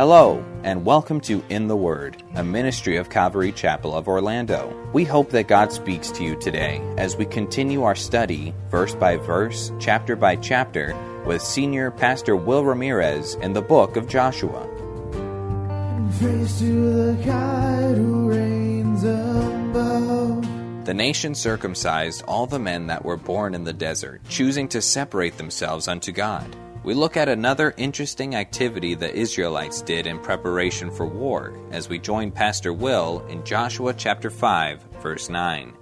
Hello, and welcome to In the Word, a ministry of Calvary Chapel of Orlando. We hope that God speaks to you today as we continue our study, verse by verse, chapter by chapter, with Senior Pastor Will Ramirez in the book of Joshua. The nation circumcised all the men that were born in the desert, choosing to separate themselves unto God. We look at another interesting activity the Israelites did in preparation for war as we join Pastor Will in Joshua chapter 5, verse 9.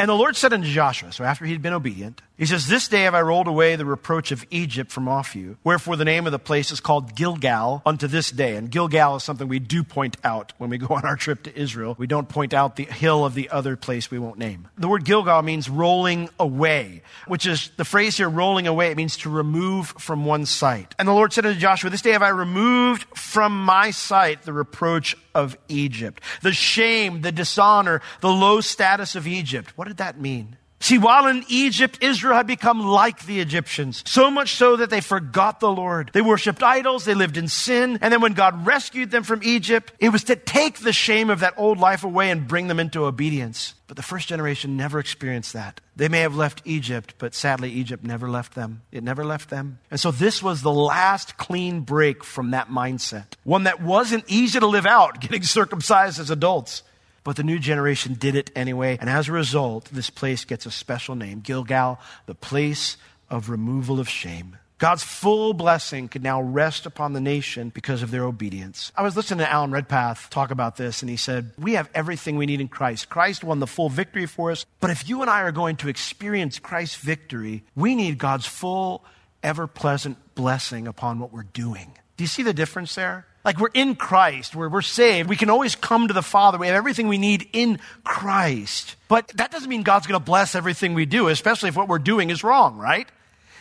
And the Lord said unto Joshua, so after he'd been obedient, he says, This day have I rolled away the reproach of Egypt from off you. Wherefore the name of the place is called Gilgal unto this day. And Gilgal is something we do point out when we go on our trip to Israel. We don't point out the hill of the other place we won't name. The word Gilgal means rolling away, which is the phrase here, rolling away. It means to remove from one sight. And the Lord said unto Joshua, This day have I removed from my sight the reproach of Egypt, the shame, the dishonor, the low status of Egypt. What did that mean? See, while in Egypt, Israel had become like the Egyptians, so much so that they forgot the Lord. They worshiped idols, they lived in sin, and then when God rescued them from Egypt, it was to take the shame of that old life away and bring them into obedience. But the first generation never experienced that. They may have left Egypt, but sadly, Egypt never left them. It never left them. And so this was the last clean break from that mindset. One that wasn't easy to live out, getting circumcised as adults. But the new generation did it anyway. And as a result, this place gets a special name Gilgal, the place of removal of shame. God's full blessing could now rest upon the nation because of their obedience. I was listening to Alan Redpath talk about this, and he said, We have everything we need in Christ. Christ won the full victory for us. But if you and I are going to experience Christ's victory, we need God's full, ever pleasant blessing upon what we're doing. Do you see the difference there? Like we're in Christ, we're, we're saved. We can always come to the Father. We have everything we need in Christ. But that doesn't mean God's going to bless everything we do, especially if what we're doing is wrong, right?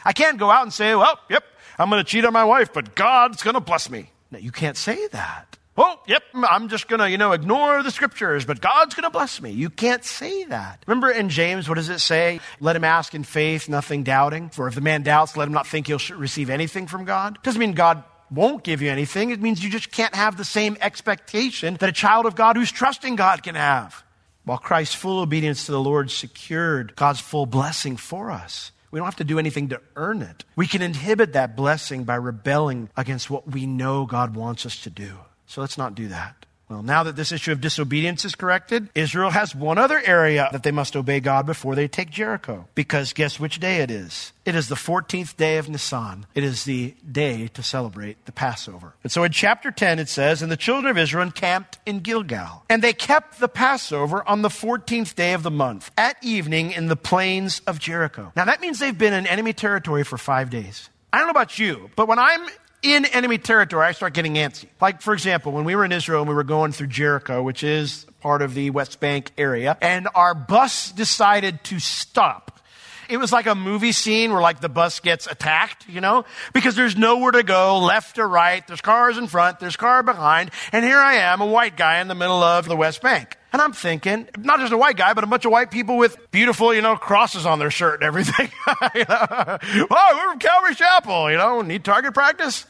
I can't go out and say, well, yep, I'm going to cheat on my wife, but God's going to bless me. No, you can't say that. Oh, yep, I'm just going to, you know, ignore the scriptures, but God's going to bless me. You can't say that. Remember in James, what does it say? Let him ask in faith, nothing doubting. For if the man doubts, let him not think he'll receive anything from God. Doesn't mean God won't give you anything. It means you just can't have the same expectation that a child of God who's trusting God can have. While Christ's full obedience to the Lord secured God's full blessing for us. We don't have to do anything to earn it. We can inhibit that blessing by rebelling against what we know God wants us to do. So let's not do that. Well, now that this issue of disobedience is corrected, Israel has one other area that they must obey God before they take Jericho. Because guess which day it is? It is the 14th day of Nisan. It is the day to celebrate the Passover. And so in chapter 10 it says, And the children of Israel encamped in Gilgal. And they kept the Passover on the 14th day of the month, at evening in the plains of Jericho. Now that means they've been in enemy territory for five days. I don't know about you, but when I'm in enemy territory, I start getting antsy. Like, for example, when we were in Israel and we were going through Jericho, which is part of the West Bank area, and our bus decided to stop. It was like a movie scene where like the bus gets attacked, you know, because there's nowhere to go left or right. There's cars in front, there's car behind, and here I am, a white guy in the middle of the West Bank. And I'm thinking, not just a white guy, but a bunch of white people with beautiful, you know, crosses on their shirt and everything. you know? Oh, we're from Calvary Chapel, you know, need target practice.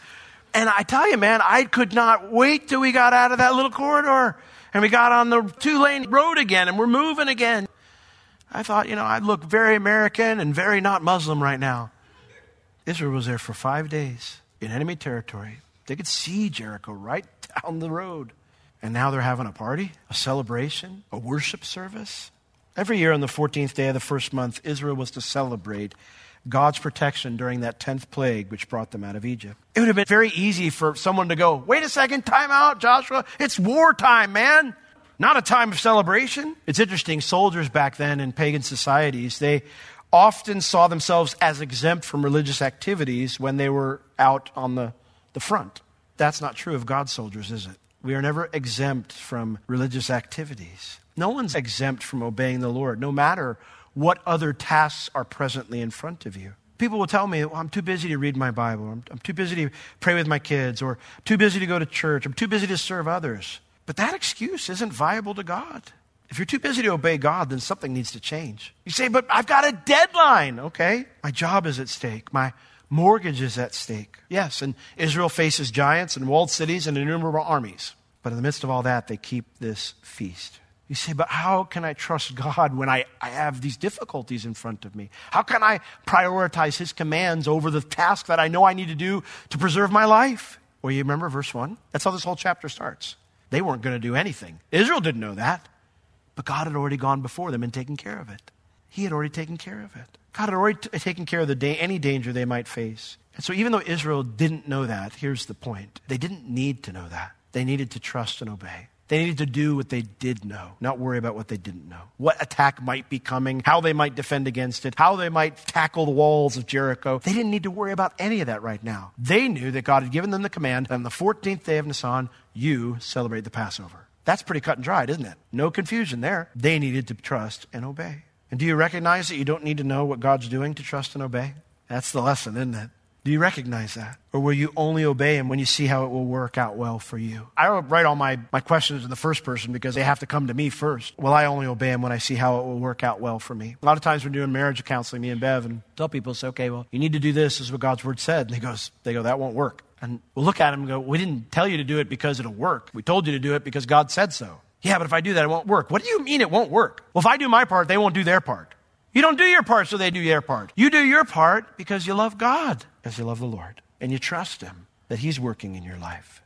And I tell you, man, I could not wait till we got out of that little corridor and we got on the two lane road again and we're moving again. I thought, you know, I'd look very American and very not Muslim right now. Israel was there for five days in enemy territory. They could see Jericho right down the road. And now they're having a party, a celebration, a worship service. Every year on the 14th day of the first month, Israel was to celebrate God's protection during that 10th plague which brought them out of Egypt. It would have been very easy for someone to go, wait a second, time out, Joshua. It's wartime, man. Not a time of celebration. It's interesting, soldiers back then in pagan societies, they often saw themselves as exempt from religious activities when they were out on the the front. That's not true of God's soldiers, is it? We are never exempt from religious activities. No one's exempt from obeying the Lord, no matter what other tasks are presently in front of you. People will tell me, well, I'm too busy to read my Bible. I'm, I'm too busy to pray with my kids, or too busy to go to church. I'm too busy to serve others. But that excuse isn't viable to God. If you're too busy to obey God, then something needs to change. You say, but I've got a deadline. Okay. My job is at stake. My mortgage is at stake. Yes. And Israel faces giants and walled cities and innumerable armies. But in the midst of all that, they keep this feast. You say, but how can I trust God when I, I have these difficulties in front of me? How can I prioritize His commands over the task that I know I need to do to preserve my life? Well, you remember verse 1? That's how this whole chapter starts. They weren't going to do anything. Israel didn't know that. But God had already gone before them and taken care of it. He had already taken care of it. God had already t- taken care of the da- any danger they might face. And so, even though Israel didn't know that, here's the point they didn't need to know that. They needed to trust and obey. They needed to do what they did know, not worry about what they didn't know. What attack might be coming, how they might defend against it, how they might tackle the walls of Jericho. They didn't need to worry about any of that right now. They knew that God had given them the command on the 14th day of Nisan, you celebrate the Passover. That's pretty cut and dried, isn't it? No confusion there. They needed to trust and obey. And do you recognize that you don't need to know what God's doing to trust and obey? That's the lesson, isn't it? Do you recognize that? Or will you only obey him when you see how it will work out well for you? I write all my, my questions in the first person because they have to come to me first. Will I only obey him when I see how it will work out well for me? A lot of times we're doing marriage counseling, me and Bev, and tell people, say, okay, well, you need to do this. This is what God's word said. And they, goes, they go, that won't work. And we'll look at him and go, we didn't tell you to do it because it'll work. We told you to do it because God said so. Yeah, but if I do that, it won't work. What do you mean it won't work? Well, if I do my part, they won't do their part. You don't do your part, so they do their part. You do your part because you love God, because you love the Lord and you trust Him that He's working in your life.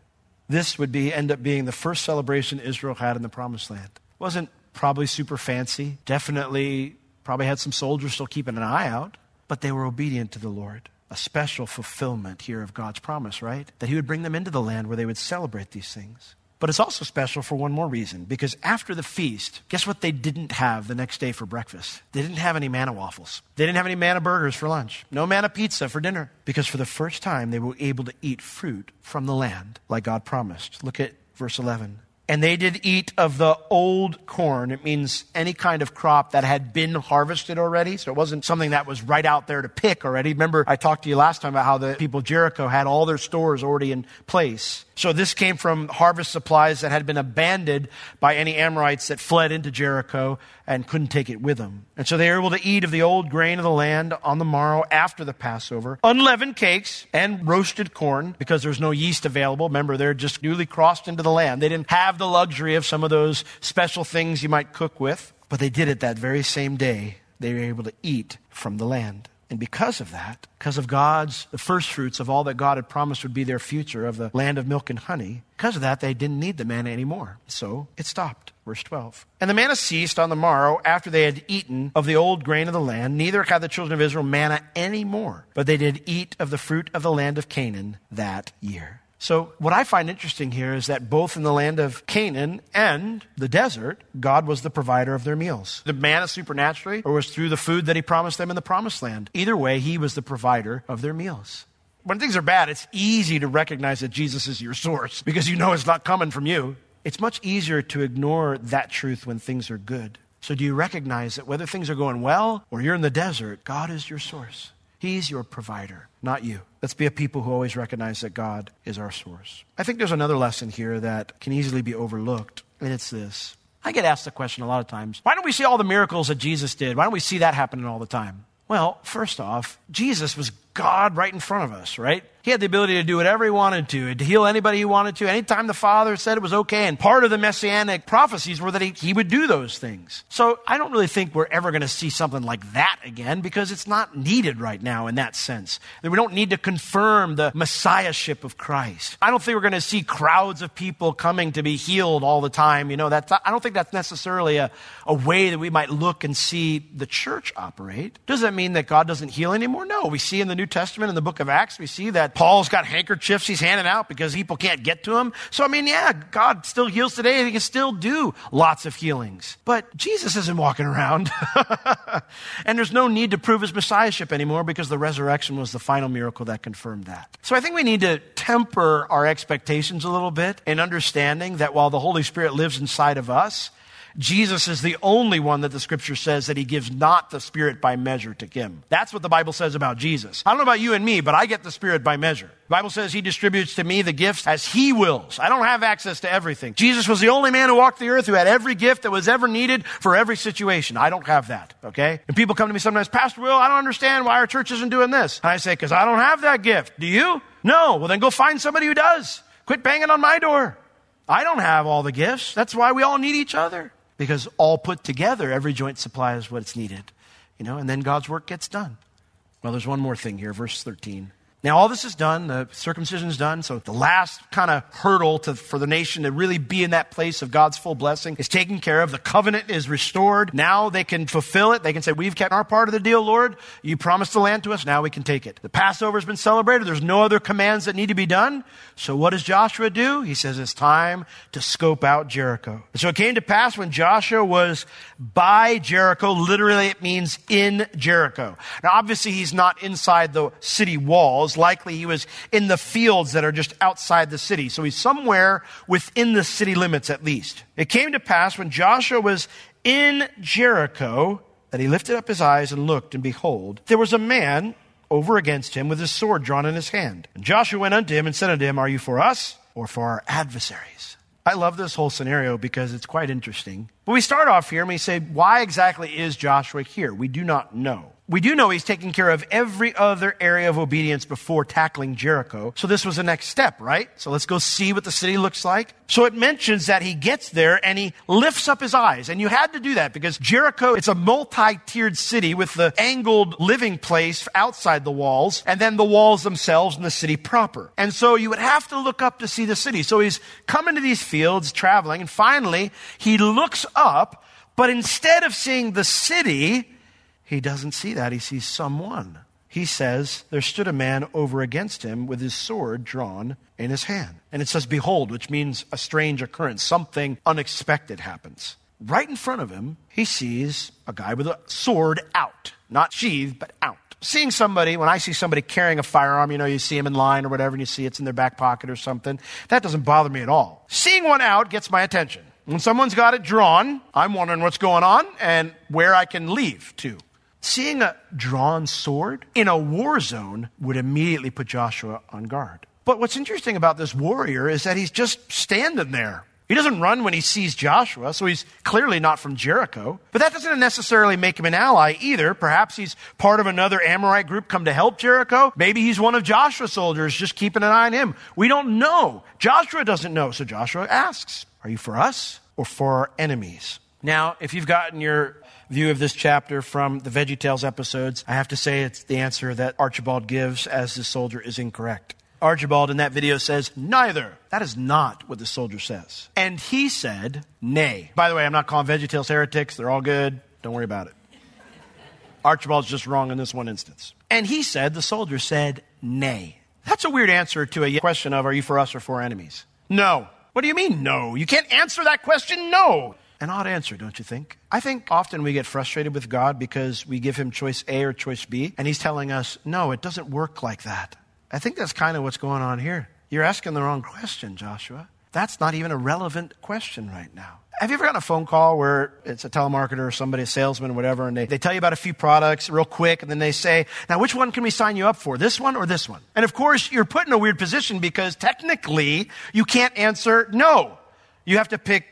This would be end up being the first celebration Israel had in the Promised Land. It Wasn't probably super fancy. Definitely, probably had some soldiers still keeping an eye out, but they were obedient to the Lord. A special fulfillment here of God's promise, right? That He would bring them into the land where they would celebrate these things. But it's also special for one more reason, because after the feast, guess what they didn't have the next day for breakfast? They didn't have any manna waffles. They didn't have any manna burgers for lunch. No manna pizza for dinner. Because for the first time, they were able to eat fruit from the land like God promised. Look at verse 11. And they did eat of the old corn. It means any kind of crop that had been harvested already. So it wasn't something that was right out there to pick already. Remember, I talked to you last time about how the people of Jericho had all their stores already in place. So this came from harvest supplies that had been abandoned by any Amorites that fled into Jericho and couldn't take it with them. And so they were able to eat of the old grain of the land on the morrow after the Passover, unleavened cakes and roasted corn because there's no yeast available. Remember, they're just newly crossed into the land. They didn't have the luxury of some of those special things you might cook with, but they did it that very same day. They were able to eat from the land. And because of that, because of God's, the first fruits of all that God had promised would be their future of the land of milk and honey, because of that, they didn't need the manna anymore. So it stopped. Verse 12. And the manna ceased on the morrow after they had eaten of the old grain of the land. Neither had the children of Israel manna any more, but they did eat of the fruit of the land of Canaan that year. So, what I find interesting here is that both in the land of Canaan and the desert, God was the provider of their meals. The manna supernaturally, or was through the food that He promised them in the promised land. Either way, He was the provider of their meals. When things are bad, it's easy to recognize that Jesus is your source because you know it's not coming from you. It's much easier to ignore that truth when things are good. So, do you recognize that whether things are going well or you're in the desert, God is your source? He's your provider, not you. Let's be a people who always recognize that God is our source. I think there's another lesson here that can easily be overlooked, and it's this. I get asked the question a lot of times why don't we see all the miracles that Jesus did? Why don't we see that happening all the time? Well, first off, Jesus was God right in front of us, right? He had the ability to do whatever he wanted to, to heal anybody he wanted to, anytime the Father said it was okay. And part of the messianic prophecies were that he, he would do those things. So I don't really think we're ever going to see something like that again because it's not needed right now in that sense. That we don't need to confirm the messiahship of Christ. I don't think we're going to see crowds of people coming to be healed all the time. You know, that's, I don't think that's necessarily a, a way that we might look and see the church operate. Does that mean that God doesn't heal anymore? No. We see in the New Testament, in the book of Acts, we see that Paul's got handkerchiefs he's handing out because people can't get to him. So, I mean, yeah, God still heals today and he can still do lots of healings. But Jesus isn't walking around. and there's no need to prove his messiahship anymore because the resurrection was the final miracle that confirmed that. So I think we need to temper our expectations a little bit in understanding that while the Holy Spirit lives inside of us, Jesus is the only one that the scripture says that he gives not the Spirit by measure to him. That's what the Bible says about Jesus. I don't know about you and me, but I get the Spirit by measure. The Bible says he distributes to me the gifts as he wills. I don't have access to everything. Jesus was the only man who walked the earth who had every gift that was ever needed for every situation. I don't have that, okay? And people come to me sometimes, Pastor Will, I don't understand why our church isn't doing this. And I say, because I don't have that gift. Do you? No. Well, then go find somebody who does. Quit banging on my door. I don't have all the gifts. That's why we all need each other because all put together, every joint supplies what it's needed. You know, and then God's work gets done. Well, there's one more thing here, verse 13. Now, all this is done, the circumcision is done, so the last kind of hurdle to, for the nation to really be in that place of God's full blessing is taken care of. The covenant is restored. Now they can fulfill it. They can say, We've kept our part of the deal, Lord. You promised the land to us. Now we can take it. The Passover has been celebrated. There's no other commands that need to be done. So what does Joshua do? He says, It's time to scope out Jericho. so it came to pass when Joshua was by Jericho, literally it means in Jericho. Now, obviously, he's not inside the city walls likely he was in the fields that are just outside the city. So he's somewhere within the city limits at least. It came to pass when Joshua was in Jericho that he lifted up his eyes and looked, and behold, there was a man over against him with his sword drawn in his hand. And Joshua went unto him and said unto him, Are you for us or for our adversaries? I love this whole scenario because it's quite interesting. But we start off here and we say, why exactly is Joshua here? We do not know we do know he's taking care of every other area of obedience before tackling Jericho. So this was the next step, right? So let's go see what the city looks like. So it mentions that he gets there and he lifts up his eyes. And you had to do that because Jericho, it's a multi-tiered city with the angled living place outside the walls and then the walls themselves and the city proper. And so you would have to look up to see the city. So he's coming to these fields, traveling, and finally he looks up, but instead of seeing the city, he doesn't see that. He sees someone. He says, There stood a man over against him with his sword drawn in his hand. And it says, Behold, which means a strange occurrence. Something unexpected happens. Right in front of him, he sees a guy with a sword out. Not sheathed, but out. Seeing somebody, when I see somebody carrying a firearm, you know, you see them in line or whatever, and you see it's in their back pocket or something, that doesn't bother me at all. Seeing one out gets my attention. When someone's got it drawn, I'm wondering what's going on and where I can leave to. Seeing a drawn sword in a war zone would immediately put Joshua on guard. But what's interesting about this warrior is that he's just standing there. He doesn't run when he sees Joshua, so he's clearly not from Jericho. But that doesn't necessarily make him an ally either. Perhaps he's part of another Amorite group come to help Jericho. Maybe he's one of Joshua's soldiers just keeping an eye on him. We don't know. Joshua doesn't know. So Joshua asks, Are you for us or for our enemies? Now, if you've gotten your view of this chapter from the Veggie Tales episodes, I have to say it's the answer that Archibald gives as the soldier is incorrect. Archibald in that video says, neither. That is not what the soldier says. And he said, nay. By the way, I'm not calling Veggie Tales heretics. They're all good. Don't worry about it. Archibald's just wrong in this one instance. And he said, the soldier said, nay. That's a weird answer to a question of, are you for us or for enemies? No. What do you mean, no? You can't answer that question, no. An odd answer, don't you think? I think often we get frustrated with God because we give him choice A or choice B, and he's telling us, no, it doesn't work like that. I think that's kind of what's going on here. You're asking the wrong question, Joshua. That's not even a relevant question right now. Have you ever gotten a phone call where it's a telemarketer or somebody, a salesman or whatever, and they, they tell you about a few products real quick, and then they say, now which one can we sign you up for, this one or this one? And of course, you're put in a weird position because technically you can't answer no. You have to pick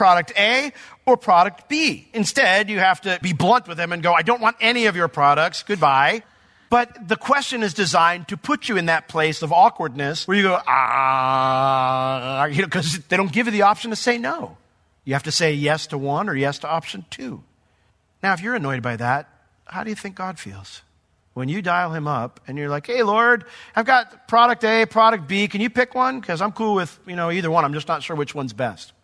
product A or product B. Instead, you have to be blunt with them and go, I don't want any of your products. Goodbye. But the question is designed to put you in that place of awkwardness where you go, ah, you know, because they don't give you the option to say no. You have to say yes to one or yes to option two. Now, if you're annoyed by that, how do you think God feels? When you dial him up and you're like, hey, Lord, I've got product A, product B. Can you pick one? Because I'm cool with, you know, either one. I'm just not sure which one's best.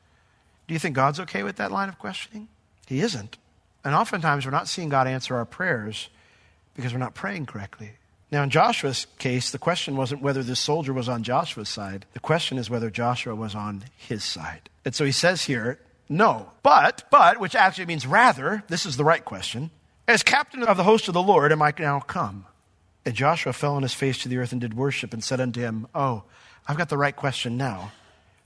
Do you think God's okay with that line of questioning? He isn't. And oftentimes we're not seeing God answer our prayers because we're not praying correctly. Now, in Joshua's case, the question wasn't whether this soldier was on Joshua's side. The question is whether Joshua was on his side. And so he says here, no. But, but, which actually means rather, this is the right question. As captain of the host of the Lord, am I now come? And Joshua fell on his face to the earth and did worship and said unto him, Oh, I've got the right question now.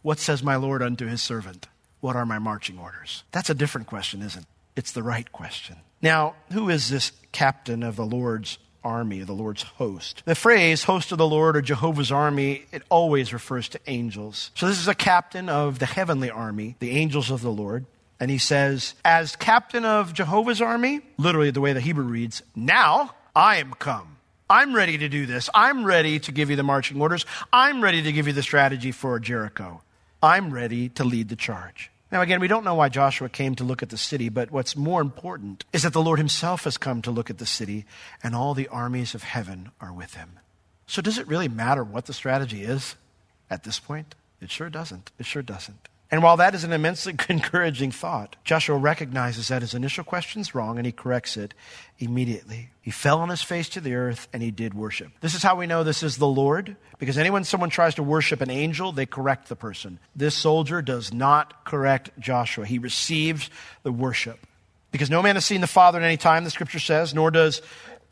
What says my Lord unto his servant? What are my marching orders? That's a different question, isn't it? It's the right question. Now, who is this captain of the Lord's army, the Lord's host? The phrase host of the Lord or Jehovah's army, it always refers to angels. So this is a captain of the heavenly army, the angels of the Lord. And he says, as captain of Jehovah's army, literally the way the Hebrew reads, now I am come. I'm ready to do this. I'm ready to give you the marching orders. I'm ready to give you the strategy for Jericho. I'm ready to lead the charge. Now, again, we don't know why Joshua came to look at the city, but what's more important is that the Lord himself has come to look at the city, and all the armies of heaven are with him. So, does it really matter what the strategy is at this point? It sure doesn't. It sure doesn't. And while that is an immensely encouraging thought, Joshua recognizes that his initial question's wrong and he corrects it immediately. He fell on his face to the earth and he did worship. This is how we know this is the Lord, because anyone someone tries to worship an angel, they correct the person. This soldier does not correct Joshua. He receives the worship. Because no man has seen the Father at any time, the scripture says, nor does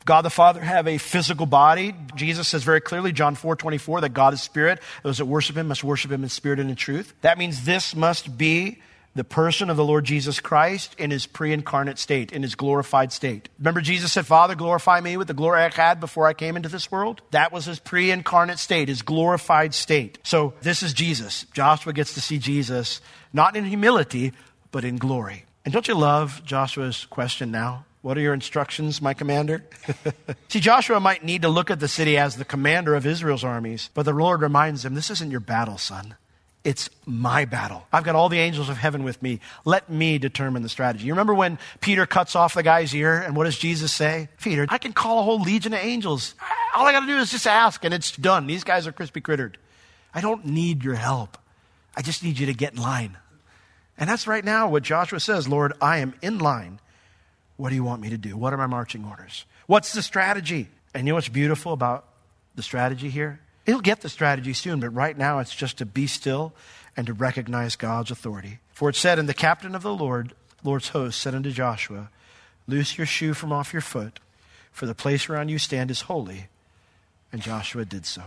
God the Father have a physical body? Jesus says very clearly, John 4 24, that God is spirit. Those that worship him must worship him in spirit and in truth. That means this must be the person of the Lord Jesus Christ in his pre incarnate state, in his glorified state. Remember, Jesus said, Father, glorify me with the glory I had before I came into this world? That was his pre incarnate state, his glorified state. So this is Jesus. Joshua gets to see Jesus, not in humility, but in glory. And don't you love Joshua's question now? What are your instructions, my commander? See, Joshua might need to look at the city as the commander of Israel's armies, but the Lord reminds him, This isn't your battle, son. It's my battle. I've got all the angels of heaven with me. Let me determine the strategy. You remember when Peter cuts off the guy's ear, and what does Jesus say? Peter, I can call a whole legion of angels. All I got to do is just ask, and it's done. These guys are crispy crittered. I don't need your help. I just need you to get in line. And that's right now what Joshua says Lord, I am in line what do you want me to do? What are my marching orders? What's the strategy? And you know what's beautiful about the strategy here? He'll get the strategy soon, but right now it's just to be still and to recognize God's authority. For it said, And the captain of the Lord, Lord's host said unto Joshua, Loose your shoe from off your foot, for the place whereon you stand is holy. And Joshua did so.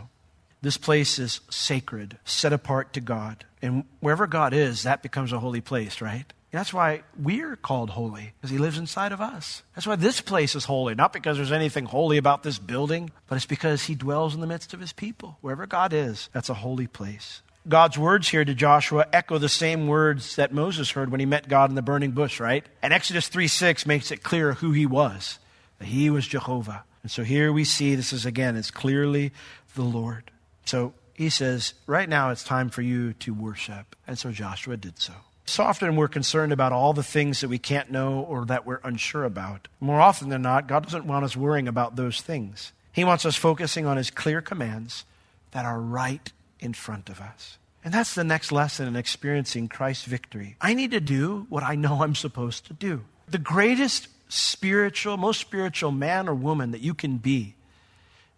This place is sacred, set apart to God. And wherever God is, that becomes a holy place, right? That's why we're called holy, because he lives inside of us. That's why this place is holy, not because there's anything holy about this building, but it's because he dwells in the midst of his people. Wherever God is, that's a holy place. God's words here to Joshua echo the same words that Moses heard when he met God in the burning bush, right? And Exodus 3 6 makes it clear who he was, that he was Jehovah. And so here we see this is again, it's clearly the Lord. So he says, right now it's time for you to worship. And so Joshua did so. So often we're concerned about all the things that we can't know or that we're unsure about. More often than not, God doesn't want us worrying about those things. He wants us focusing on His clear commands that are right in front of us. And that's the next lesson in experiencing Christ's victory. I need to do what I know I'm supposed to do. The greatest spiritual, most spiritual man or woman that you can be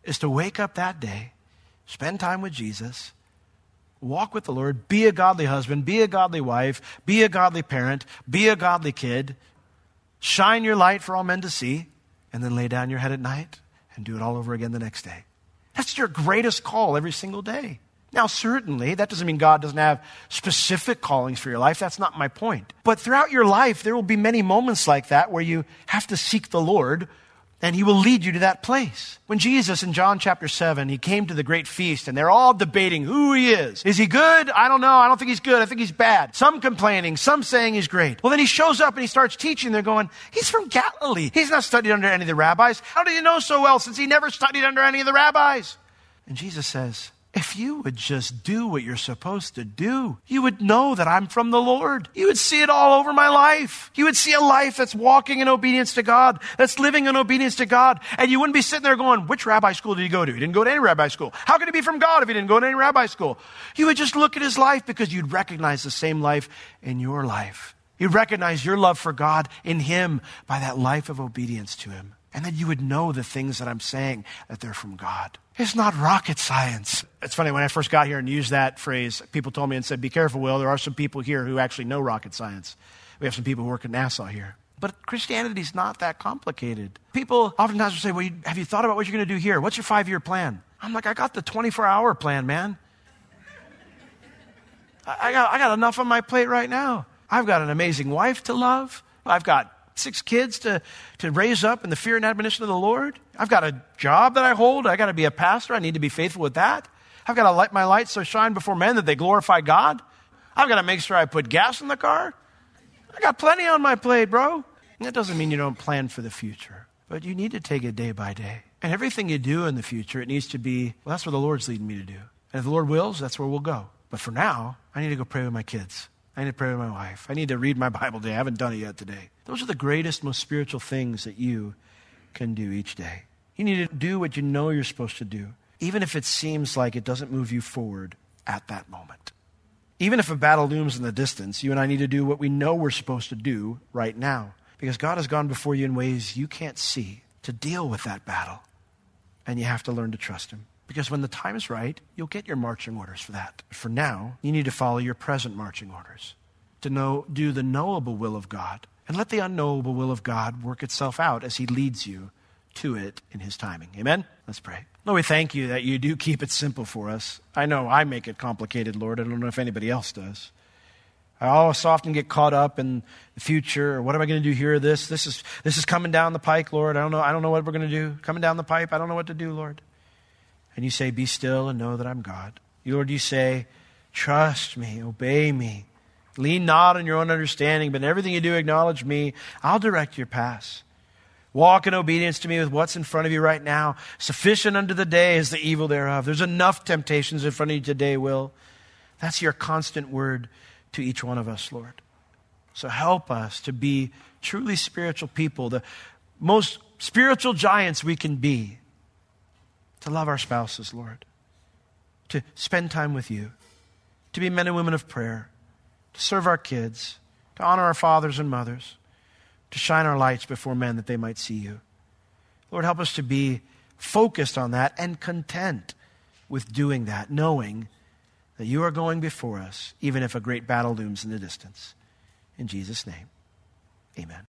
is to wake up that day, spend time with Jesus, walk with the Lord, be a godly husband, be a godly wife, be a godly parent, be a godly kid, shine your light for all men to see, and then lay down your head at night and do it all over again the next day. That's your greatest call every single day. Now, certainly, that doesn't mean God doesn't have specific callings for your life. That's not my point. But throughout your life, there will be many moments like that where you have to seek the Lord and he will lead you to that place. When Jesus in John chapter 7, he came to the great feast and they're all debating who he is. Is he good? I don't know. I don't think he's good. I think he's bad. Some complaining, some saying he's great. Well, then he shows up and he starts teaching. They're going, he's from Galilee. He's not studied under any of the rabbis. How do you know so well since he never studied under any of the rabbis? And Jesus says, if you would just do what you're supposed to do, you would know that I'm from the Lord. You would see it all over my life. You would see a life that's walking in obedience to God, that's living in obedience to God. And you wouldn't be sitting there going, which rabbi school did he go to? He didn't go to any rabbi school. How could he be from God if he didn't go to any rabbi school? You would just look at his life because you'd recognize the same life in your life. You'd recognize your love for God in him by that life of obedience to him. And then you would know the things that I'm saying that they're from God. It's not rocket science. It's funny, when I first got here and used that phrase, people told me and said, Be careful, Will. There are some people here who actually know rocket science. We have some people who work at NASA here. But Christianity's not that complicated. People oftentimes will say, Well, have you thought about what you're going to do here? What's your five year plan? I'm like, I got the 24 hour plan, man. I got, I got enough on my plate right now. I've got an amazing wife to love. I've got six kids to, to raise up in the fear and admonition of the Lord. I've got a job that I hold. I've got to be a pastor. I need to be faithful with that. I've got to let my light so shine before men that they glorify God. I've got to make sure I put gas in the car. I got plenty on my plate, bro. And that doesn't mean you don't plan for the future, but you need to take it day by day. And everything you do in the future, it needs to be, well, that's where the Lord's leading me to do. And if the Lord wills, that's where we'll go. But for now, I need to go pray with my kids. I need to pray with my wife. I need to read my Bible today. I haven't done it yet today. Those are the greatest, most spiritual things that you can do each day. You need to do what you know you're supposed to do, even if it seems like it doesn't move you forward at that moment. Even if a battle looms in the distance, you and I need to do what we know we're supposed to do right now, because God has gone before you in ways you can't see to deal with that battle. And you have to learn to trust Him. Because when the time is right, you'll get your marching orders for that. But for now, you need to follow your present marching orders to know, do the knowable will of God and let the unknowable will of God work itself out as He leads you to it in His timing. Amen? Let's pray. Lord, we thank you that you do keep it simple for us. I know I make it complicated, Lord. I don't know if anybody else does. I always often get caught up in the future or what am I going to do here? This, this is, this is coming down the pike, Lord. I don't know. I don't know what we're going to do. Coming down the pipe. I don't know what to do, Lord and you say, Be still and know that I'm God. Lord, you say, Trust me, obey me. Lean not on your own understanding, but in everything you do, acknowledge me. I'll direct your paths. Walk in obedience to me with what's in front of you right now. Sufficient unto the day is the evil thereof. There's enough temptations in front of you today, Will. That's your constant word to each one of us, Lord. So help us to be truly spiritual people, the most spiritual giants we can be to love our spouses, Lord, to spend time with you, to be men and women of prayer, to serve our kids, to honor our fathers and mothers, to shine our lights before men that they might see you. Lord, help us to be focused on that and content with doing that, knowing that you are going before us, even if a great battle looms in the distance. In Jesus' name, amen.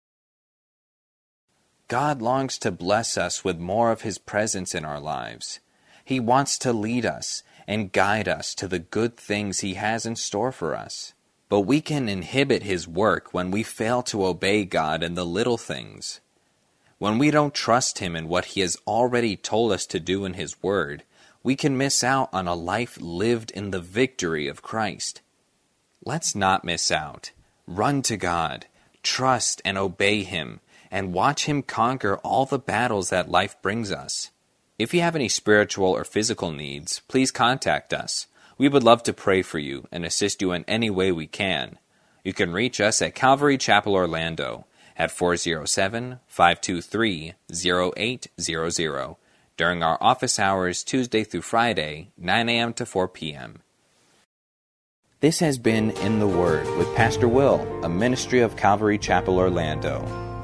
God longs to bless us with more of His presence in our lives. He wants to lead us and guide us to the good things He has in store for us. But we can inhibit His work when we fail to obey God in the little things. When we don't trust Him in what He has already told us to do in His Word, we can miss out on a life lived in the victory of Christ. Let's not miss out. Run to God, trust and obey Him, and watch Him conquer all the battles that life brings us. If you have any spiritual or physical needs, please contact us. We would love to pray for you and assist you in any way we can. You can reach us at Calvary Chapel Orlando at 407 523 0800 during our office hours Tuesday through Friday, 9 a.m. to 4 p.m. This has been In the Word with Pastor Will, a ministry of Calvary Chapel Orlando.